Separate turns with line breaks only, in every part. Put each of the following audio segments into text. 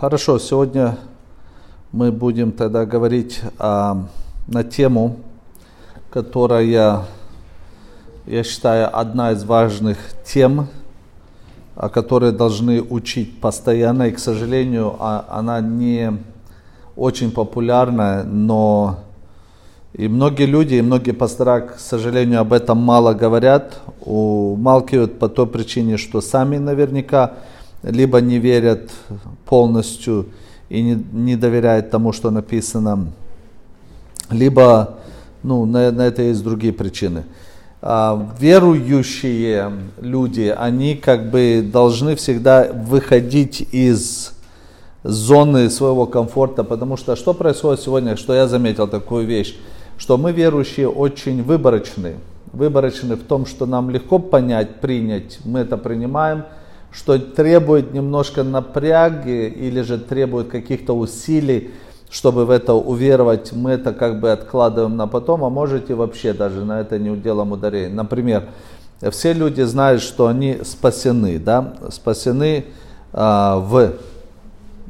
Хорошо, сегодня мы будем тогда говорить а, на тему, которая, я считаю, одна из важных тем, о которой должны учить постоянно. И, к сожалению, а, она не очень популярна, но и многие люди, и многие пастора, к сожалению, об этом мало говорят, умалкивают по той причине, что сами наверняка либо не верят полностью и не, не доверяют тому, что написано, либо ну, на, на это есть другие причины. А, верующие люди, они как бы должны всегда выходить из зоны своего комфорта, потому что что происходит сегодня, что я заметил такую вещь, что мы верующие очень выборочны, выборочны в том, что нам легко понять, принять, мы это принимаем – что требует немножко напряги или же требует каких-то усилий, чтобы в это уверовать, мы это как бы откладываем на потом, а можете вообще даже на это не уделом ударения. Например, все люди знают, что они спасены, да, спасены а, в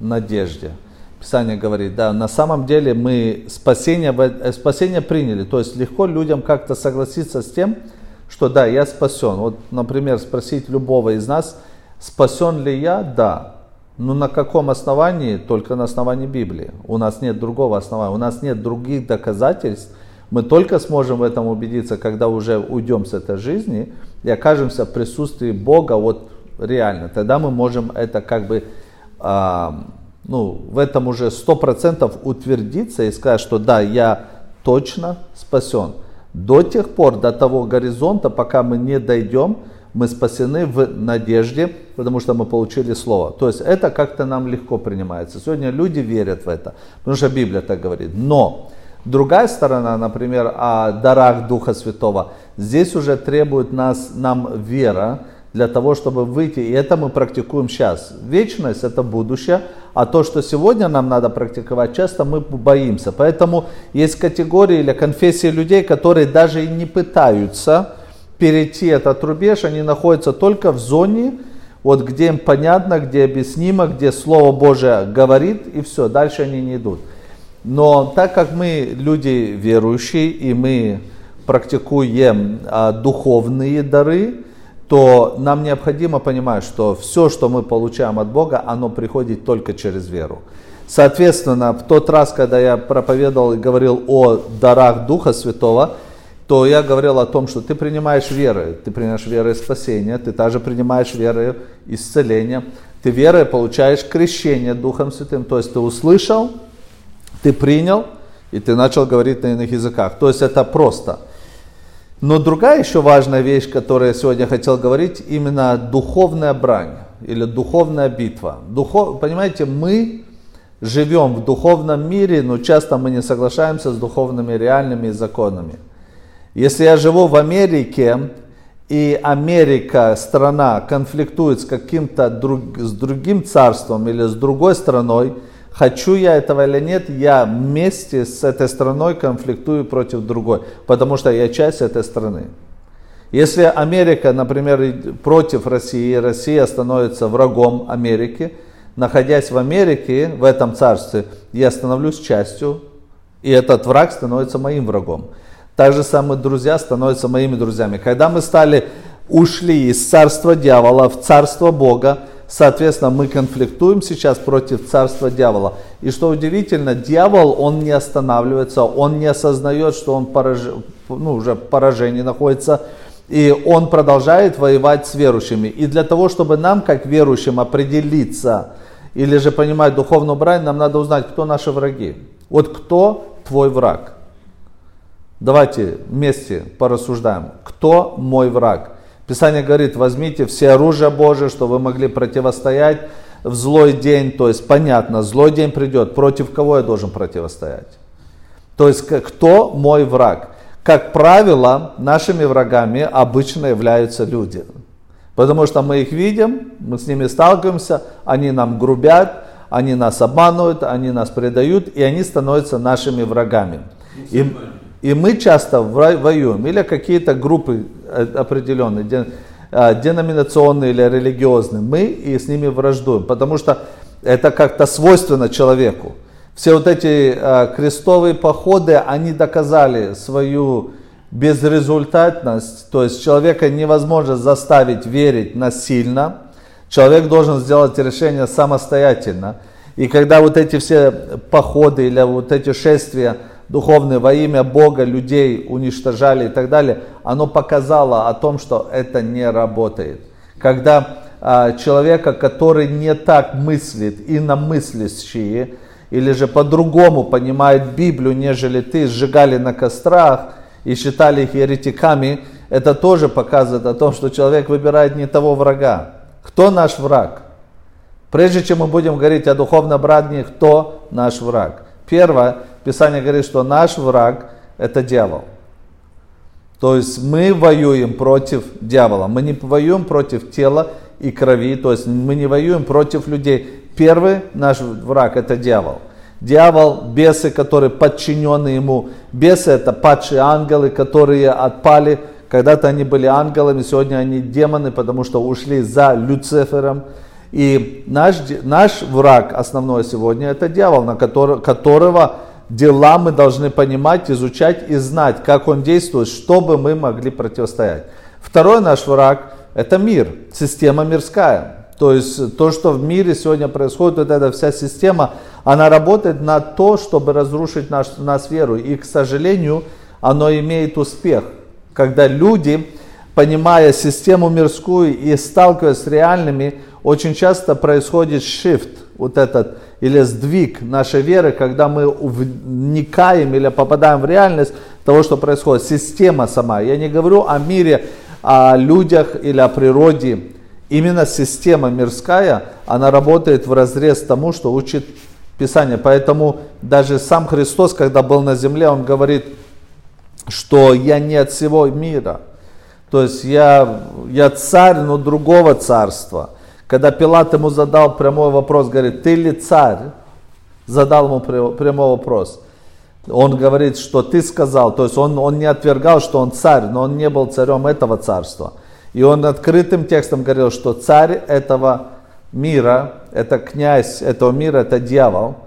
надежде. Писание говорит, да, на самом деле мы спасение, э, спасение приняли, то есть легко людям как-то согласиться с тем, что да, я спасен. Вот, например, спросить любого из нас – Спасен ли я? Да. Но на каком основании? Только на основании Библии. У нас нет другого основания, у нас нет других доказательств. Мы только сможем в этом убедиться, когда уже уйдем с этой жизни и окажемся в присутствии Бога вот реально. Тогда мы можем это как бы, а, ну, в этом уже сто процентов утвердиться и сказать, что да, я точно спасен. До тех пор, до того горизонта, пока мы не дойдем, мы спасены в надежде, потому что мы получили Слово. То есть это как-то нам легко принимается. Сегодня люди верят в это, потому что Библия так говорит. Но другая сторона, например, о дарах Духа Святого, здесь уже требует нас, нам вера, для того, чтобы выйти. И это мы практикуем сейчас. Вечность это будущее, а то, что сегодня нам надо практиковать, часто мы боимся. Поэтому есть категории или конфессии людей, которые даже и не пытаются перейти этот рубеж, они находятся только в зоне, вот где им понятно, где объяснимо, где Слово Божие говорит, и все, дальше они не идут. Но так как мы люди верующие, и мы практикуем а, духовные дары, то нам необходимо понимать, что все, что мы получаем от Бога, оно приходит только через веру. Соответственно, в тот раз, когда я проповедовал и говорил о дарах Духа Святого, то я говорил о том, что ты принимаешь веры, ты принимаешь верой спасения, ты также принимаешь верой исцеления, ты верой получаешь крещение Духом Святым, то есть ты услышал, ты принял, и ты начал говорить на иных языках. То есть это просто. Но другая еще важная вещь, которую я сегодня хотел говорить, именно духовная брань или духовная битва. Духов, понимаете, мы живем в духовном мире, но часто мы не соглашаемся с духовными реальными законами. Если я живу в Америке, и Америка, страна, конфликтует с каким-то друг, с другим царством или с другой страной, хочу я этого или нет, я вместе с этой страной конфликтую против другой, потому что я часть этой страны. Если Америка, например, против России, Россия становится врагом Америки, находясь в Америке, в этом царстве, я становлюсь частью, и этот враг становится моим врагом. Так же самые друзья становятся моими друзьями. Когда мы стали, ушли из царства дьявола в царство Бога, соответственно, мы конфликтуем сейчас против царства дьявола. И что удивительно, дьявол, он не останавливается, он не осознает, что он пораж... ну, уже в поражении находится, и он продолжает воевать с верующими. И для того, чтобы нам, как верующим, определиться, или же понимать духовную брань, нам надо узнать, кто наши враги. Вот кто твой враг? Давайте вместе порассуждаем. Кто мой враг? Писание говорит, возьмите все оружие Божие, что вы могли противостоять в злой день. То есть понятно, злой день придет. Против кого я должен противостоять? То есть кто мой враг? Как правило, нашими врагами обычно являются люди. Потому что мы их видим, мы с ними сталкиваемся, они нам грубят, они нас обманывают, они нас предают, и они становятся нашими врагами. И, и мы часто воюем, или какие-то группы э, определенные, э, деноминационные или религиозные, мы и с ними враждуем, потому что это как-то свойственно человеку. Все вот эти э, крестовые походы, они доказали свою безрезультатность, то есть человека невозможно заставить верить насильно, человек должен сделать решение самостоятельно. И когда вот эти все походы или вот эти шествия духовные во имя Бога людей уничтожали и так далее, оно показало о том, что это не работает. Когда а, человека, который не так мыслит, иномыслящие, или же по-другому понимает Библию, нежели ты, сжигали на кострах и считали их еретиками, это тоже показывает о том, что человек выбирает не того врага. Кто наш враг? Прежде чем мы будем говорить о духовном братне, кто наш враг? Первое, Писание говорит, что наш враг – это дьявол. То есть мы воюем против дьявола. Мы не воюем против тела и крови, то есть мы не воюем против людей. Первый наш враг – это дьявол. Дьявол, бесы, которые подчинены ему. Бесы – это падшие ангелы, которые отпали. Когда-то они были ангелами, сегодня они демоны, потому что ушли за Люцифером. И наш, наш враг основной сегодня – это дьявол, на который, которого дела мы должны понимать, изучать и знать, как он действует, чтобы мы могли противостоять. Второй наш враг – это мир, система мирская. То есть то, что в мире сегодня происходит, вот эта вся система, она работает на то, чтобы разрушить наш, нас веру. И, к сожалению, оно имеет успех. Когда люди, понимая систему мирскую и сталкиваясь с реальными, очень часто происходит shift, вот этот, или сдвиг нашей веры, когда мы вникаем или попадаем в реальность того, что происходит. Система сама. Я не говорю о мире, о людях или о природе. Именно система мирская, она работает в разрез тому, что учит Писание. Поэтому даже сам Христос, когда был на земле, он говорит, что я не от всего мира. То есть я, я царь, но другого царства. Когда Пилат ему задал прямой вопрос, говорит, ты ли царь? Задал ему прямой вопрос. Он говорит, что ты сказал, то есть он, он не отвергал, что он царь, но он не был царем этого царства. И он открытым текстом говорил, что царь этого мира, это князь этого мира, это дьявол.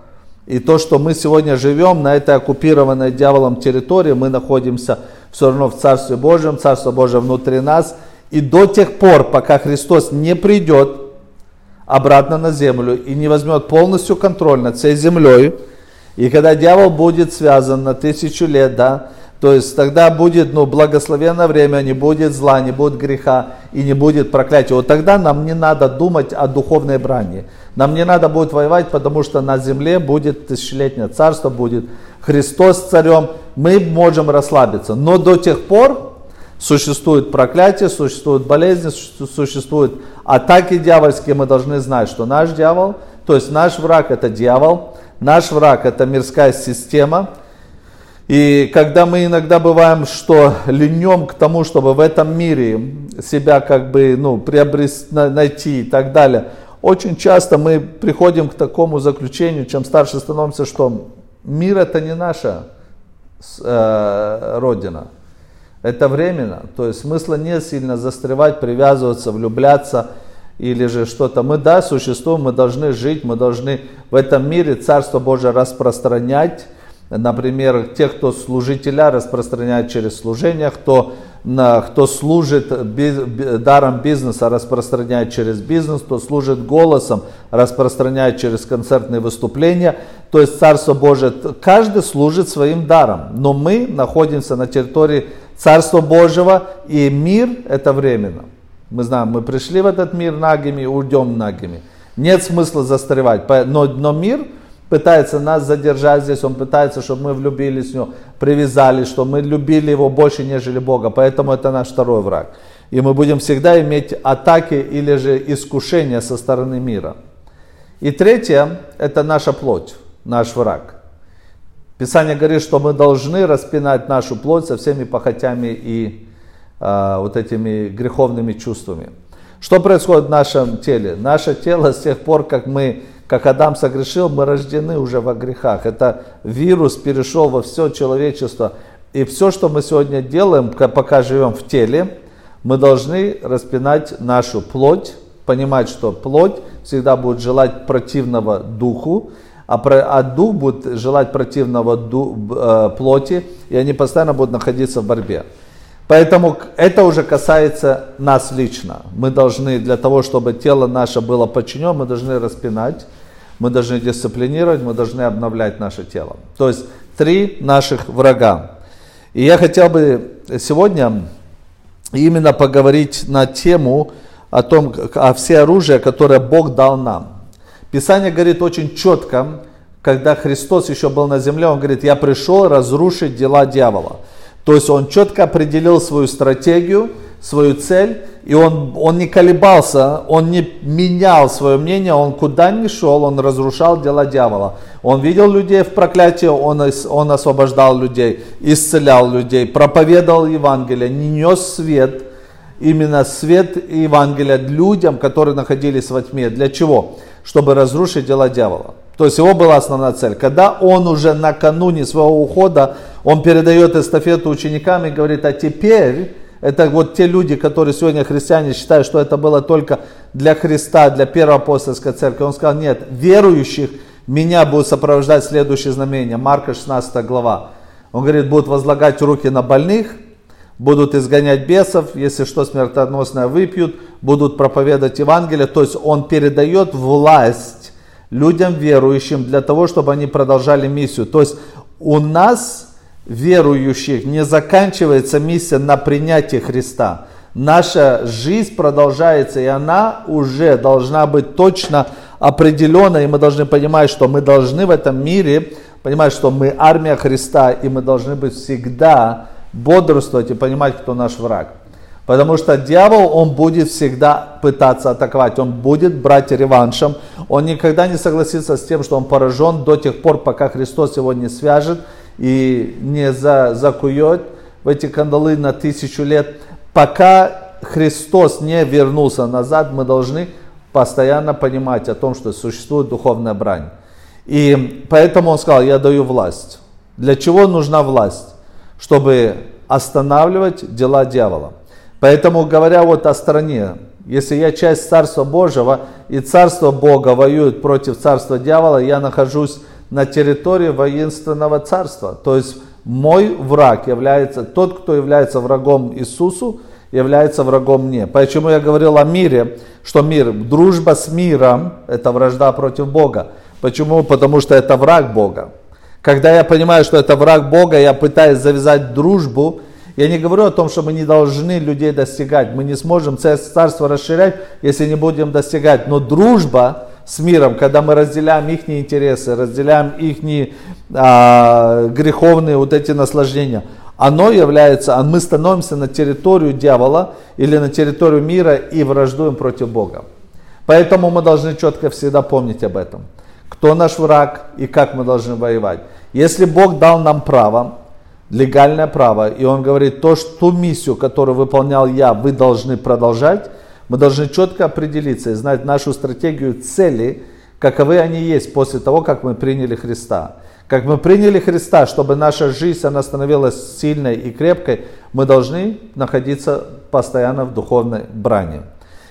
И то, что мы сегодня живем на этой оккупированной дьяволом территории, мы находимся все равно в Царстве Божьем, Царство Божье внутри нас. И до тех пор, пока Христос не придет, обратно на землю и не возьмет полностью контроль над всей землей, и когда дьявол будет связан на тысячу лет, да, то есть тогда будет ну, благословенное время, не будет зла, не будет греха и не будет проклятия. Вот тогда нам не надо думать о духовной брани. Нам не надо будет воевать, потому что на земле будет тысячелетнее царство, будет Христос царем. Мы можем расслабиться. Но до тех пор, Существует проклятие, существуют болезни, существуют атаки дьявольские. Мы должны знать, что наш дьявол, то есть наш враг это дьявол, наш враг это мирская система. И когда мы иногда бываем, что ленем к тому, чтобы в этом мире себя как бы ну, приобрести, найти и так далее, очень часто мы приходим к такому заключению, чем старше становимся, что мир это не наша э, родина. Это временно, то есть смысла нет сильно застревать, привязываться, влюбляться или же что-то. Мы, да, существуем, мы должны жить, мы должны в этом мире Царство Божие распространять. Например, те, кто служителя распространяет через служение, кто кто служит даром бизнеса, распространяет через бизнес, кто служит голосом, распространяет через концертные выступления. То есть Царство Божие, каждый служит своим даром. Но мы находимся на территории Царства Божьего, и мир это временно. Мы знаем, мы пришли в этот мир нагими, уйдем нагими. Нет смысла застревать. Но, но мир пытается нас задержать здесь, он пытается, чтобы мы влюбились в него, привязались, что мы любили его больше, нежели Бога. Поэтому это наш второй враг. И мы будем всегда иметь атаки или же искушения со стороны мира. И третье, это наша плоть, наш враг. Писание говорит, что мы должны распинать нашу плоть со всеми похотями и э, вот этими греховными чувствами. Что происходит в нашем теле? Наше тело с тех пор, как мы как Адам согрешил, мы рождены уже во грехах. Это вирус перешел во все человечество. И все, что мы сегодня делаем, пока живем в теле, мы должны распинать нашу плоть понимать, что плоть всегда будет желать противного духу, а, про, а дух будет желать противного ду, э, плоти, и они постоянно будут находиться в борьбе. Поэтому это уже касается нас лично. Мы должны, для того, чтобы тело наше было подчинено, мы должны распинать, мы должны дисциплинировать, мы должны обновлять наше тело. То есть три наших врага. И я хотел бы сегодня именно поговорить на тему о том, о все оружие, которое Бог дал нам. Писание говорит очень четко, когда Христос еще был на земле, Он говорит, я пришел разрушить дела дьявола. То есть Он четко определил свою стратегию, свою цель, и он, он не колебался, он не менял свое мнение, он куда ни шел, он разрушал дела дьявола. Он видел людей в проклятии, он, он освобождал людей, исцелял людей, проповедовал Евангелие, не нес свет, именно свет Евангелия людям, которые находились во тьме. Для чего? Чтобы разрушить дела дьявола. То есть его была основная цель. Когда он уже накануне своего ухода, он передает эстафету ученикам и говорит, а теперь это вот те люди, которые сегодня христиане считают, что это было только для Христа, для первой апостольской церкви. Он сказал, нет, верующих меня будут сопровождать следующее знамение. Марка 16 глава. Он говорит, будут возлагать руки на больных, будут изгонять бесов, если что смертоносное выпьют, будут проповедовать Евангелие. То есть он передает власть людям верующим для того, чтобы они продолжали миссию. То есть у нас верующих не заканчивается миссия на принятии Христа. Наша жизнь продолжается, и она уже должна быть точно определена, и мы должны понимать, что мы должны в этом мире понимать, что мы армия Христа, и мы должны быть всегда бодрствовать и понимать, кто наш враг. Потому что дьявол, он будет всегда пытаться атаковать, он будет брать реваншем, он никогда не согласится с тем, что он поражен до тех пор, пока Христос его не свяжет и не за, закует в эти кандалы на тысячу лет. Пока Христос не вернулся назад, мы должны постоянно понимать о том, что существует духовная брань. И поэтому он сказал, я даю власть. Для чего нужна власть? Чтобы останавливать дела дьявола. Поэтому, говоря вот о стране, если я часть Царства Божьего, и Царство Бога воюет против Царства дьявола, я нахожусь на территории воинственного царства. То есть мой враг является, тот, кто является врагом Иисусу, является врагом мне. Почему я говорил о мире, что мир, дружба с миром, это вражда против Бога. Почему? Потому что это враг Бога. Когда я понимаю, что это враг Бога, я пытаюсь завязать дружбу. Я не говорю о том, что мы не должны людей достигать. Мы не сможем царство расширять, если не будем достигать. Но дружба, с миром, когда мы разделяем их интересы, разделяем их а, греховные вот эти наслаждения, оно является, а мы становимся на территорию дьявола или на территорию мира и враждуем против Бога. Поэтому мы должны четко всегда помнить об этом. Кто наш враг и как мы должны воевать. Если Бог дал нам право, легальное право, и Он говорит, то, что, ту миссию, которую выполнял я, вы должны продолжать, мы должны четко определиться и знать нашу стратегию цели, каковы они есть после того, как мы приняли Христа. Как мы приняли Христа, чтобы наша жизнь она становилась сильной и крепкой, мы должны находиться постоянно в духовной брани.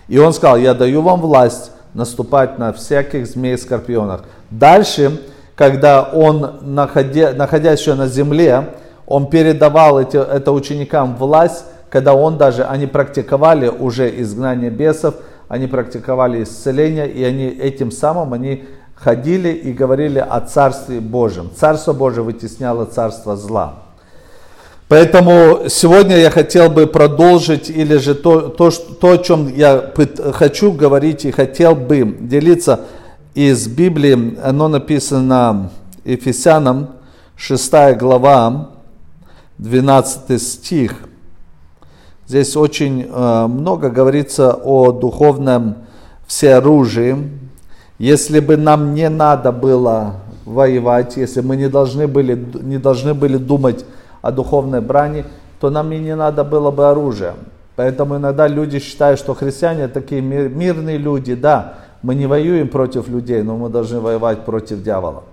И он сказал, я даю вам власть наступать на всяких змей и скорпионах. Дальше, когда он, находя, находясь еще на земле, он передавал эти, это ученикам власть когда он даже, они практиковали уже изгнание бесов, они практиковали исцеление, и они этим самым они ходили и говорили о Царстве Божьем. Царство Божие вытесняло царство зла. Поэтому сегодня я хотел бы продолжить, или же то, то, то о чем я хочу говорить и хотел бы делиться из Библии, оно написано Ефесянам, 6 глава, 12 стих – Здесь очень э, много говорится о духовном всеоружии. Если бы нам не надо было воевать, если мы не должны были, не должны были думать о духовной брани, то нам и не надо было бы оружия. Поэтому иногда люди считают, что христиане такие мирные люди. Да, мы не воюем против людей, но мы должны воевать против дьявола.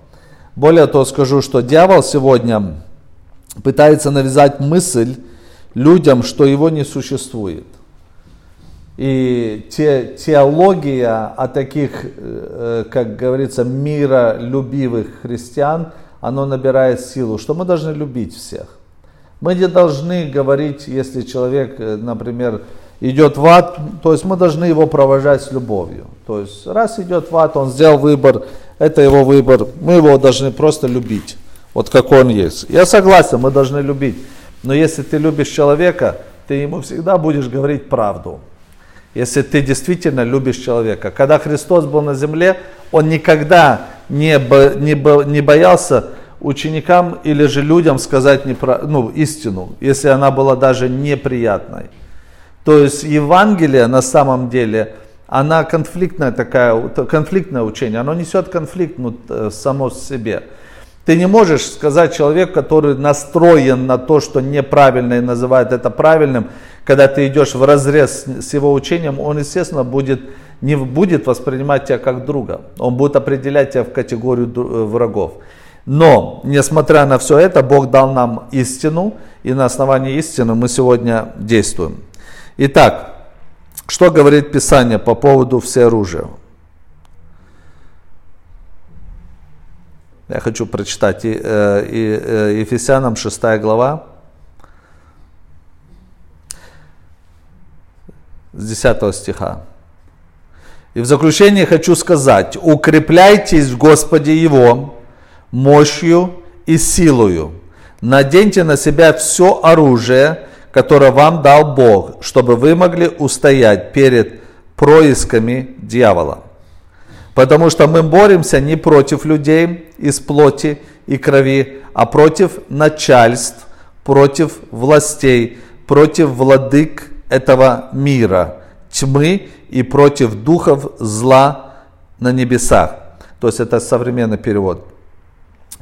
Более того, скажу, что дьявол сегодня пытается навязать мысль, людям, что его не существует. И те, теология о таких, э, как говорится, миролюбивых христиан, оно набирает силу, что мы должны любить всех. Мы не должны говорить, если человек, э, например, идет в ад, то есть мы должны его провожать с любовью. То есть раз идет в ад, он сделал выбор, это его выбор, мы его должны просто любить, вот как он есть. Я согласен, мы должны любить, но если ты любишь человека, ты ему всегда будешь говорить правду. Если ты действительно любишь человека. Когда Христос был на земле, он никогда не, бо, не, бо, не боялся ученикам или же людям сказать непра... ну, истину, если она была даже неприятной. То есть Евангелие на самом деле, она конфликтная такая, конфликтное учение, оно несет конфликт ну, само в себе. Ты не можешь сказать человеку, который настроен на то, что неправильно и называет это правильным, когда ты идешь в разрез с его учением, он, естественно, будет, не будет воспринимать тебя как друга. Он будет определять тебя в категорию э, врагов. Но, несмотря на все это, Бог дал нам истину, и на основании истины мы сегодня действуем. Итак, что говорит Писание по поводу всеоружия? Я хочу прочитать и, э, и, э, Ефесянам 6 глава, с 10 стиха. И в заключение хочу сказать, укрепляйтесь в Господе Его мощью и силою. Наденьте на себя все оружие, которое вам дал Бог, чтобы вы могли устоять перед происками дьявола. Потому что мы боремся не против людей из плоти и крови, а против начальств, против властей, против владык этого мира, тьмы и против духов зла на небесах. То есть это современный перевод.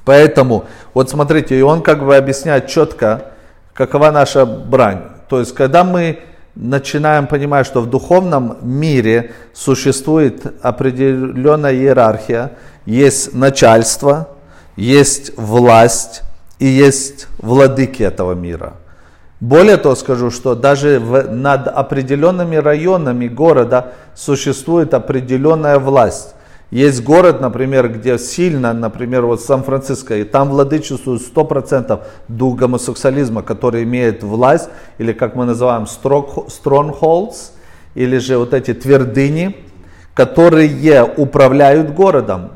Поэтому, вот смотрите, и он как бы объясняет четко, какова наша брань. То есть, когда мы начинаем понимать, что в духовном мире существует определенная иерархия, есть начальство, есть власть и есть владыки этого мира. Более того скажу, что даже в, над определенными районами города существует определенная власть. Есть город, например, где сильно, например, вот Сан-Франциско, и там владычествует 100% дух гомосексуализма, который имеет власть, или как мы называем strongholds, или же вот эти твердыни, которые управляют городом.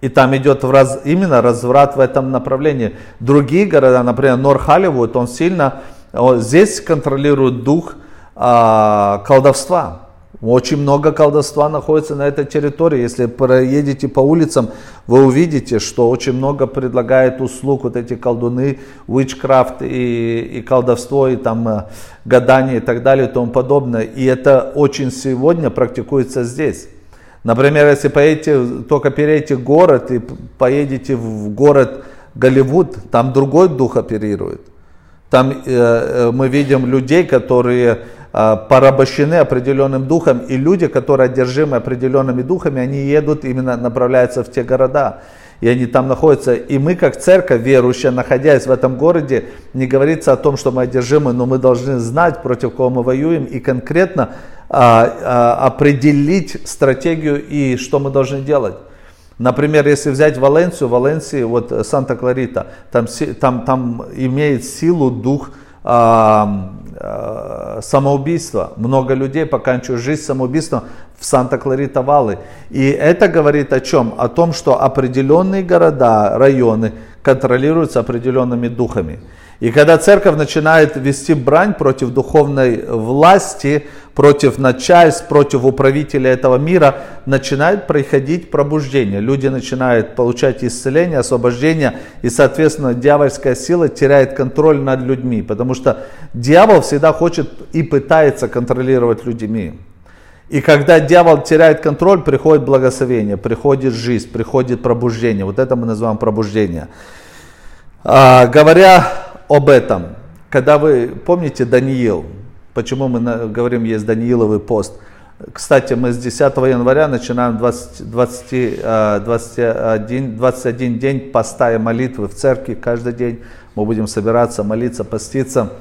И там идет раз, именно разврат в этом направлении. Другие города, например, Нор-Холливуд, он сильно, здесь контролирует дух а, колдовства. Очень много колдовства находится на этой территории. Если проедете по улицам, вы увидите, что очень много предлагает услуг вот эти колдуны, witchcraft и, и колдовство, и там э, гадание и так далее и тому подобное. И это очень сегодня практикуется здесь. Например, если поедете, только перейдете город и поедете в город Голливуд, там другой дух оперирует. Там э, э мы видим людей, которые порабощены определенным духом, и люди, которые одержимы определенными духами, они едут, именно направляются в те города, и они там находятся. И мы, как церковь верующая, находясь в этом городе, не говорится о том, что мы одержимы, но мы должны знать, против кого мы воюем, и конкретно а, а, определить стратегию и что мы должны делать. Например, если взять Валенсию, Валенсии, вот Санта-Кларита, там, там, там имеет силу дух самоубийства. Много людей поканчивают жизнь самоубийством в Санта-Кларита Валы. И это говорит о чем? О том, что определенные города, районы контролируются определенными духами. И когда церковь начинает вести брань против духовной власти, против начальств, против управителя этого мира, начинает происходить пробуждение. Люди начинают получать исцеление, освобождение, и, соответственно, дьявольская сила теряет контроль над людьми, потому что дьявол всегда хочет и пытается контролировать людьми. И когда дьявол теряет контроль, приходит благословение, приходит жизнь, приходит пробуждение. Вот это мы называем пробуждение. А, говоря об этом. Когда вы помните Даниил, почему мы говорим, есть Данииловый пост. Кстати, мы с 10 января начинаем 20, 20, 21, 21 день поста и молитвы в церкви каждый день. Мы будем собираться, молиться, поститься.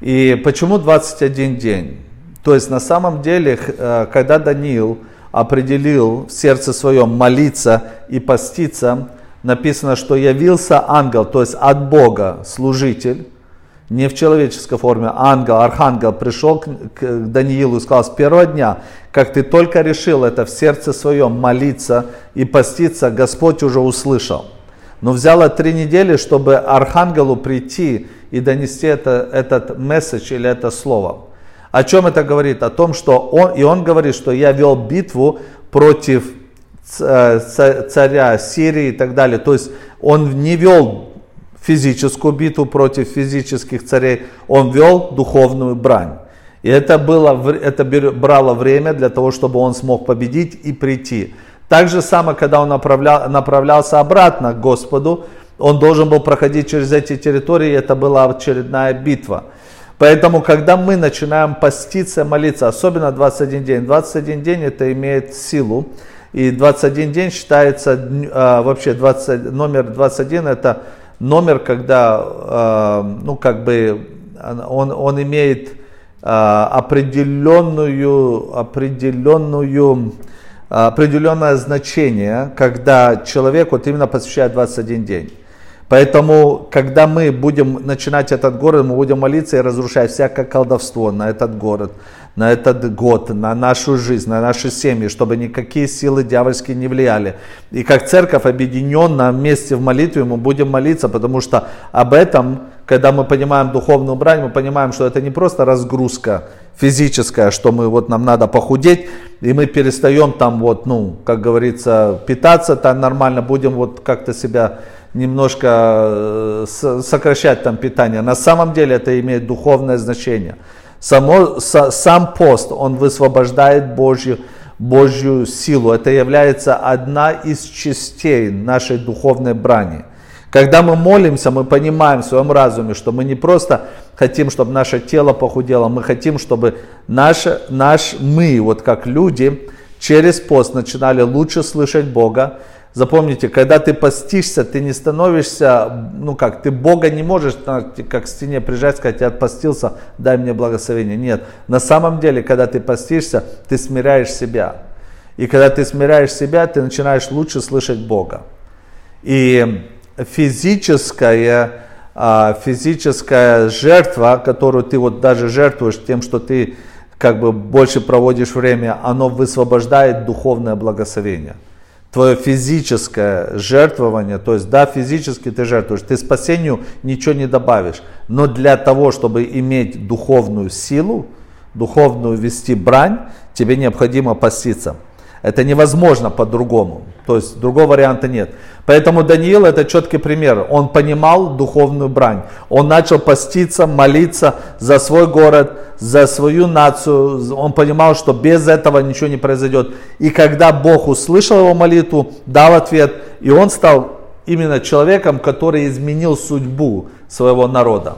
И почему 21 день? То есть на самом деле, э, когда Даниил определил в сердце своем молиться и поститься, написано, что явился ангел, то есть от Бога служитель, не в человеческой форме, ангел, архангел пришел к, к Даниилу и сказал, с первого дня, как ты только решил это в сердце своем молиться и поститься, Господь уже услышал. Но взяло три недели, чтобы архангелу прийти и донести это, этот месседж или это слово. О чем это говорит? О том, что он, и он говорит, что я вел битву против царя Сирии и так далее. То есть он не вел физическую битву против физических царей, он вел духовную брань. И это, было, это брало время для того, чтобы он смог победить и прийти. Так же самое, когда он направлял, направлялся обратно к Господу, он должен был проходить через эти территории, и это была очередная битва. Поэтому, когда мы начинаем поститься, молиться, особенно 21 день, 21 день это имеет силу, и 21 день считается, а, вообще 20, номер 21 это номер, когда, а, ну как бы, он, он имеет а, определенную, определенную, определенное значение, когда человек вот именно посвящает 21 день. Поэтому, когда мы будем начинать этот город, мы будем молиться и разрушать всякое колдовство на этот город, на этот год, на нашу жизнь, на наши семьи, чтобы никакие силы дьявольские не влияли. И как церковь объединенно вместе в молитве мы будем молиться, потому что об этом, когда мы понимаем духовную брань, мы понимаем, что это не просто разгрузка физическая, что мы вот нам надо похудеть, и мы перестаем там вот, ну, как говорится, питаться там нормально, будем вот как-то себя немножко э, сокращать там питание. На самом деле это имеет духовное значение. Само, сам пост, он высвобождает Божью, Божью силу. Это является одна из частей нашей духовной брани. Когда мы молимся, мы понимаем в своем разуме, что мы не просто хотим, чтобы наше тело похудело, мы хотим, чтобы наше, наш, мы, вот как люди, через пост начинали лучше слышать Бога, Запомните, когда ты постишься, ты не становишься, ну как, ты Бога не можешь как к стене прижать, сказать, я отпостился, дай мне благословение. Нет, на самом деле, когда ты постишься, ты смиряешь себя. И когда ты смиряешь себя, ты начинаешь лучше слышать Бога. И физическая, физическая жертва, которую ты вот даже жертвуешь тем, что ты как бы больше проводишь время, оно высвобождает духовное благословение твое физическое жертвование, то есть да, физически ты жертвуешь, ты спасению ничего не добавишь, но для того, чтобы иметь духовную силу, духовную вести брань, тебе необходимо поститься. Это невозможно по-другому. То есть другого варианта нет. Поэтому Даниил это четкий пример. Он понимал духовную брань. Он начал поститься, молиться за свой город, за свою нацию. Он понимал, что без этого ничего не произойдет. И когда Бог услышал его молитву, дал ответ, и он стал именно человеком, который изменил судьбу своего народа.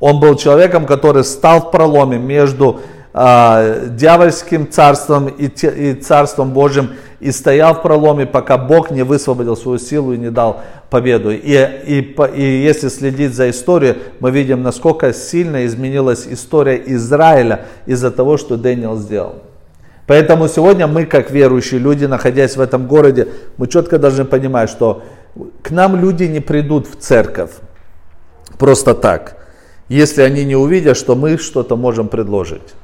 Он был человеком, который стал в проломе между э, дьявольским царством и, и царством Божьим и стоял в проломе, пока Бог не высвободил свою силу и не дал победу. И, и, и если следить за историей, мы видим, насколько сильно изменилась история Израиля из-за того, что Дэниел сделал. Поэтому сегодня мы, как верующие люди, находясь в этом городе, мы четко должны понимать, что к нам люди не придут в церковь просто так, если они не увидят, что мы что-то можем предложить.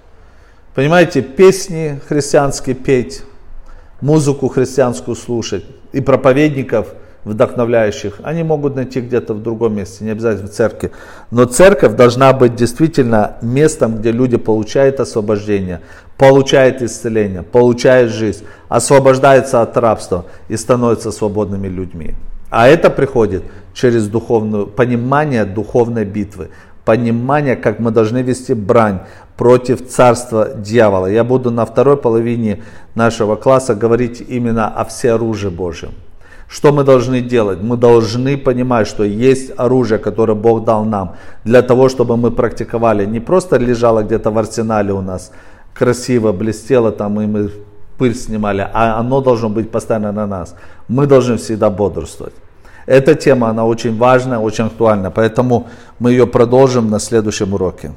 Понимаете, песни христианские петь, музыку христианскую слушать и проповедников вдохновляющих, они могут найти где-то в другом месте, не обязательно в церкви. Но церковь должна быть действительно местом, где люди получают освобождение, получают исцеление, получают жизнь, освобождаются от рабства и становятся свободными людьми. А это приходит через духовное понимание духовной битвы, понимание, как мы должны вести брань против царства дьявола. Я буду на второй половине нашего класса говорить именно о всеоружии Божьем. Что мы должны делать? Мы должны понимать, что есть оружие, которое Бог дал нам, для того, чтобы мы практиковали. Не просто лежало где-то в арсенале у нас, красиво блестело там, и мы пыль снимали, а оно должно быть постоянно на нас. Мы должны всегда бодрствовать. Эта тема, она очень важная, очень актуальна, поэтому мы ее продолжим на следующем уроке.